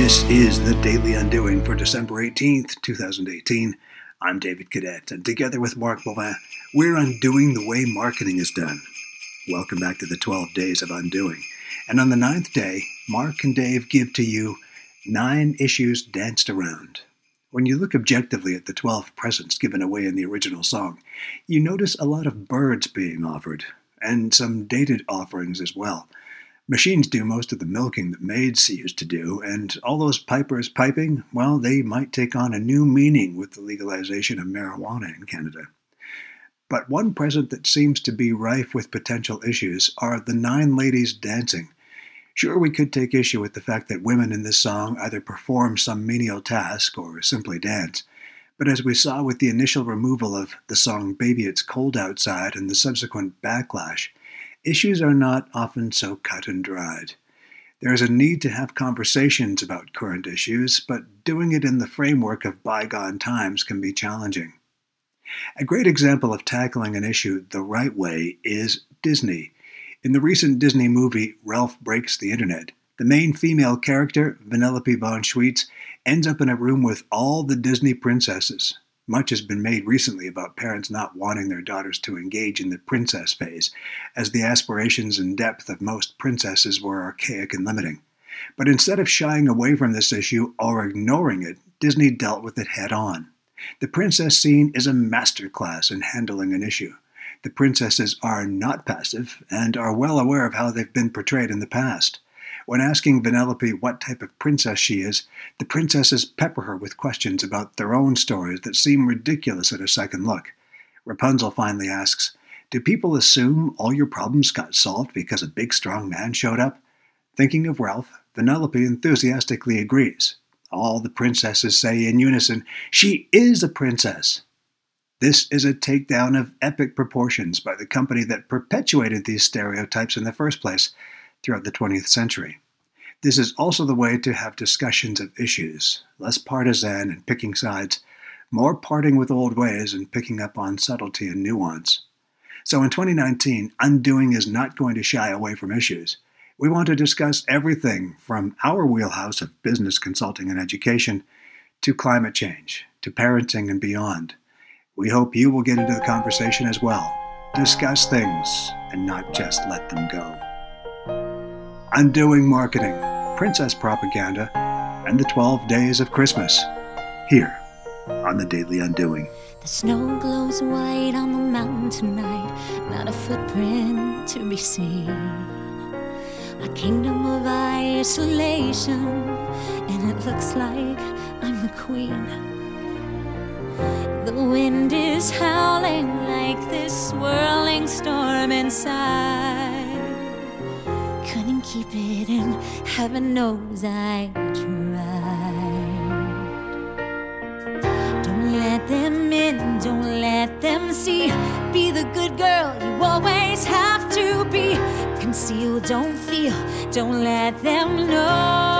This is the Daily Undoing for December 18th, 2018. I'm David Cadet, and together with Mark Boivin, we're undoing the way marketing is done. Welcome back to the 12 days of undoing. And on the ninth day, Mark and Dave give to you nine issues danced around. When you look objectively at the 12 presents given away in the original song, you notice a lot of birds being offered, and some dated offerings as well. Machines do most of the milking that maids used to do, and all those pipers piping, well, they might take on a new meaning with the legalization of marijuana in Canada. But one present that seems to be rife with potential issues are the nine ladies dancing. Sure, we could take issue with the fact that women in this song either perform some menial task or simply dance. But as we saw with the initial removal of the song Baby It's Cold Outside and the subsequent backlash, issues are not often so cut and dried. There is a need to have conversations about current issues, but doing it in the framework of bygone times can be challenging. A great example of tackling an issue the right way is Disney. In the recent Disney movie Ralph Breaks the Internet, the main female character, Vanellope von Schweetz, ends up in a room with all the Disney princesses, much has been made recently about parents not wanting their daughters to engage in the princess phase, as the aspirations and depth of most princesses were archaic and limiting. But instead of shying away from this issue or ignoring it, Disney dealt with it head on. The princess scene is a masterclass in handling an issue. The princesses are not passive and are well aware of how they've been portrayed in the past. When asking Vanellope what type of princess she is, the princesses pepper her with questions about their own stories that seem ridiculous at a second look. Rapunzel finally asks, Do people assume all your problems got solved because a big strong man showed up? Thinking of Ralph, Vanellope enthusiastically agrees. All the princesses say in unison, She is a princess! This is a takedown of epic proportions by the company that perpetuated these stereotypes in the first place throughout the 20th century. This is also the way to have discussions of issues, less partisan and picking sides, more parting with old ways and picking up on subtlety and nuance. So in 2019, Undoing is not going to shy away from issues. We want to discuss everything from our wheelhouse of business consulting and education to climate change, to parenting and beyond. We hope you will get into the conversation as well. Discuss things and not just let them go. Undoing Marketing, Princess Propaganda, and the 12 Days of Christmas. Here on the Daily Undoing. The snow glows white on the mountain tonight, not a footprint to be seen. A kingdom of isolation, and it looks like I'm the queen. The wind is howling like this swirling storm inside keep it in. Heaven knows I tried. Don't let them in, don't let them see. Be the good girl you always have to be. Conceal, don't feel, don't let them know.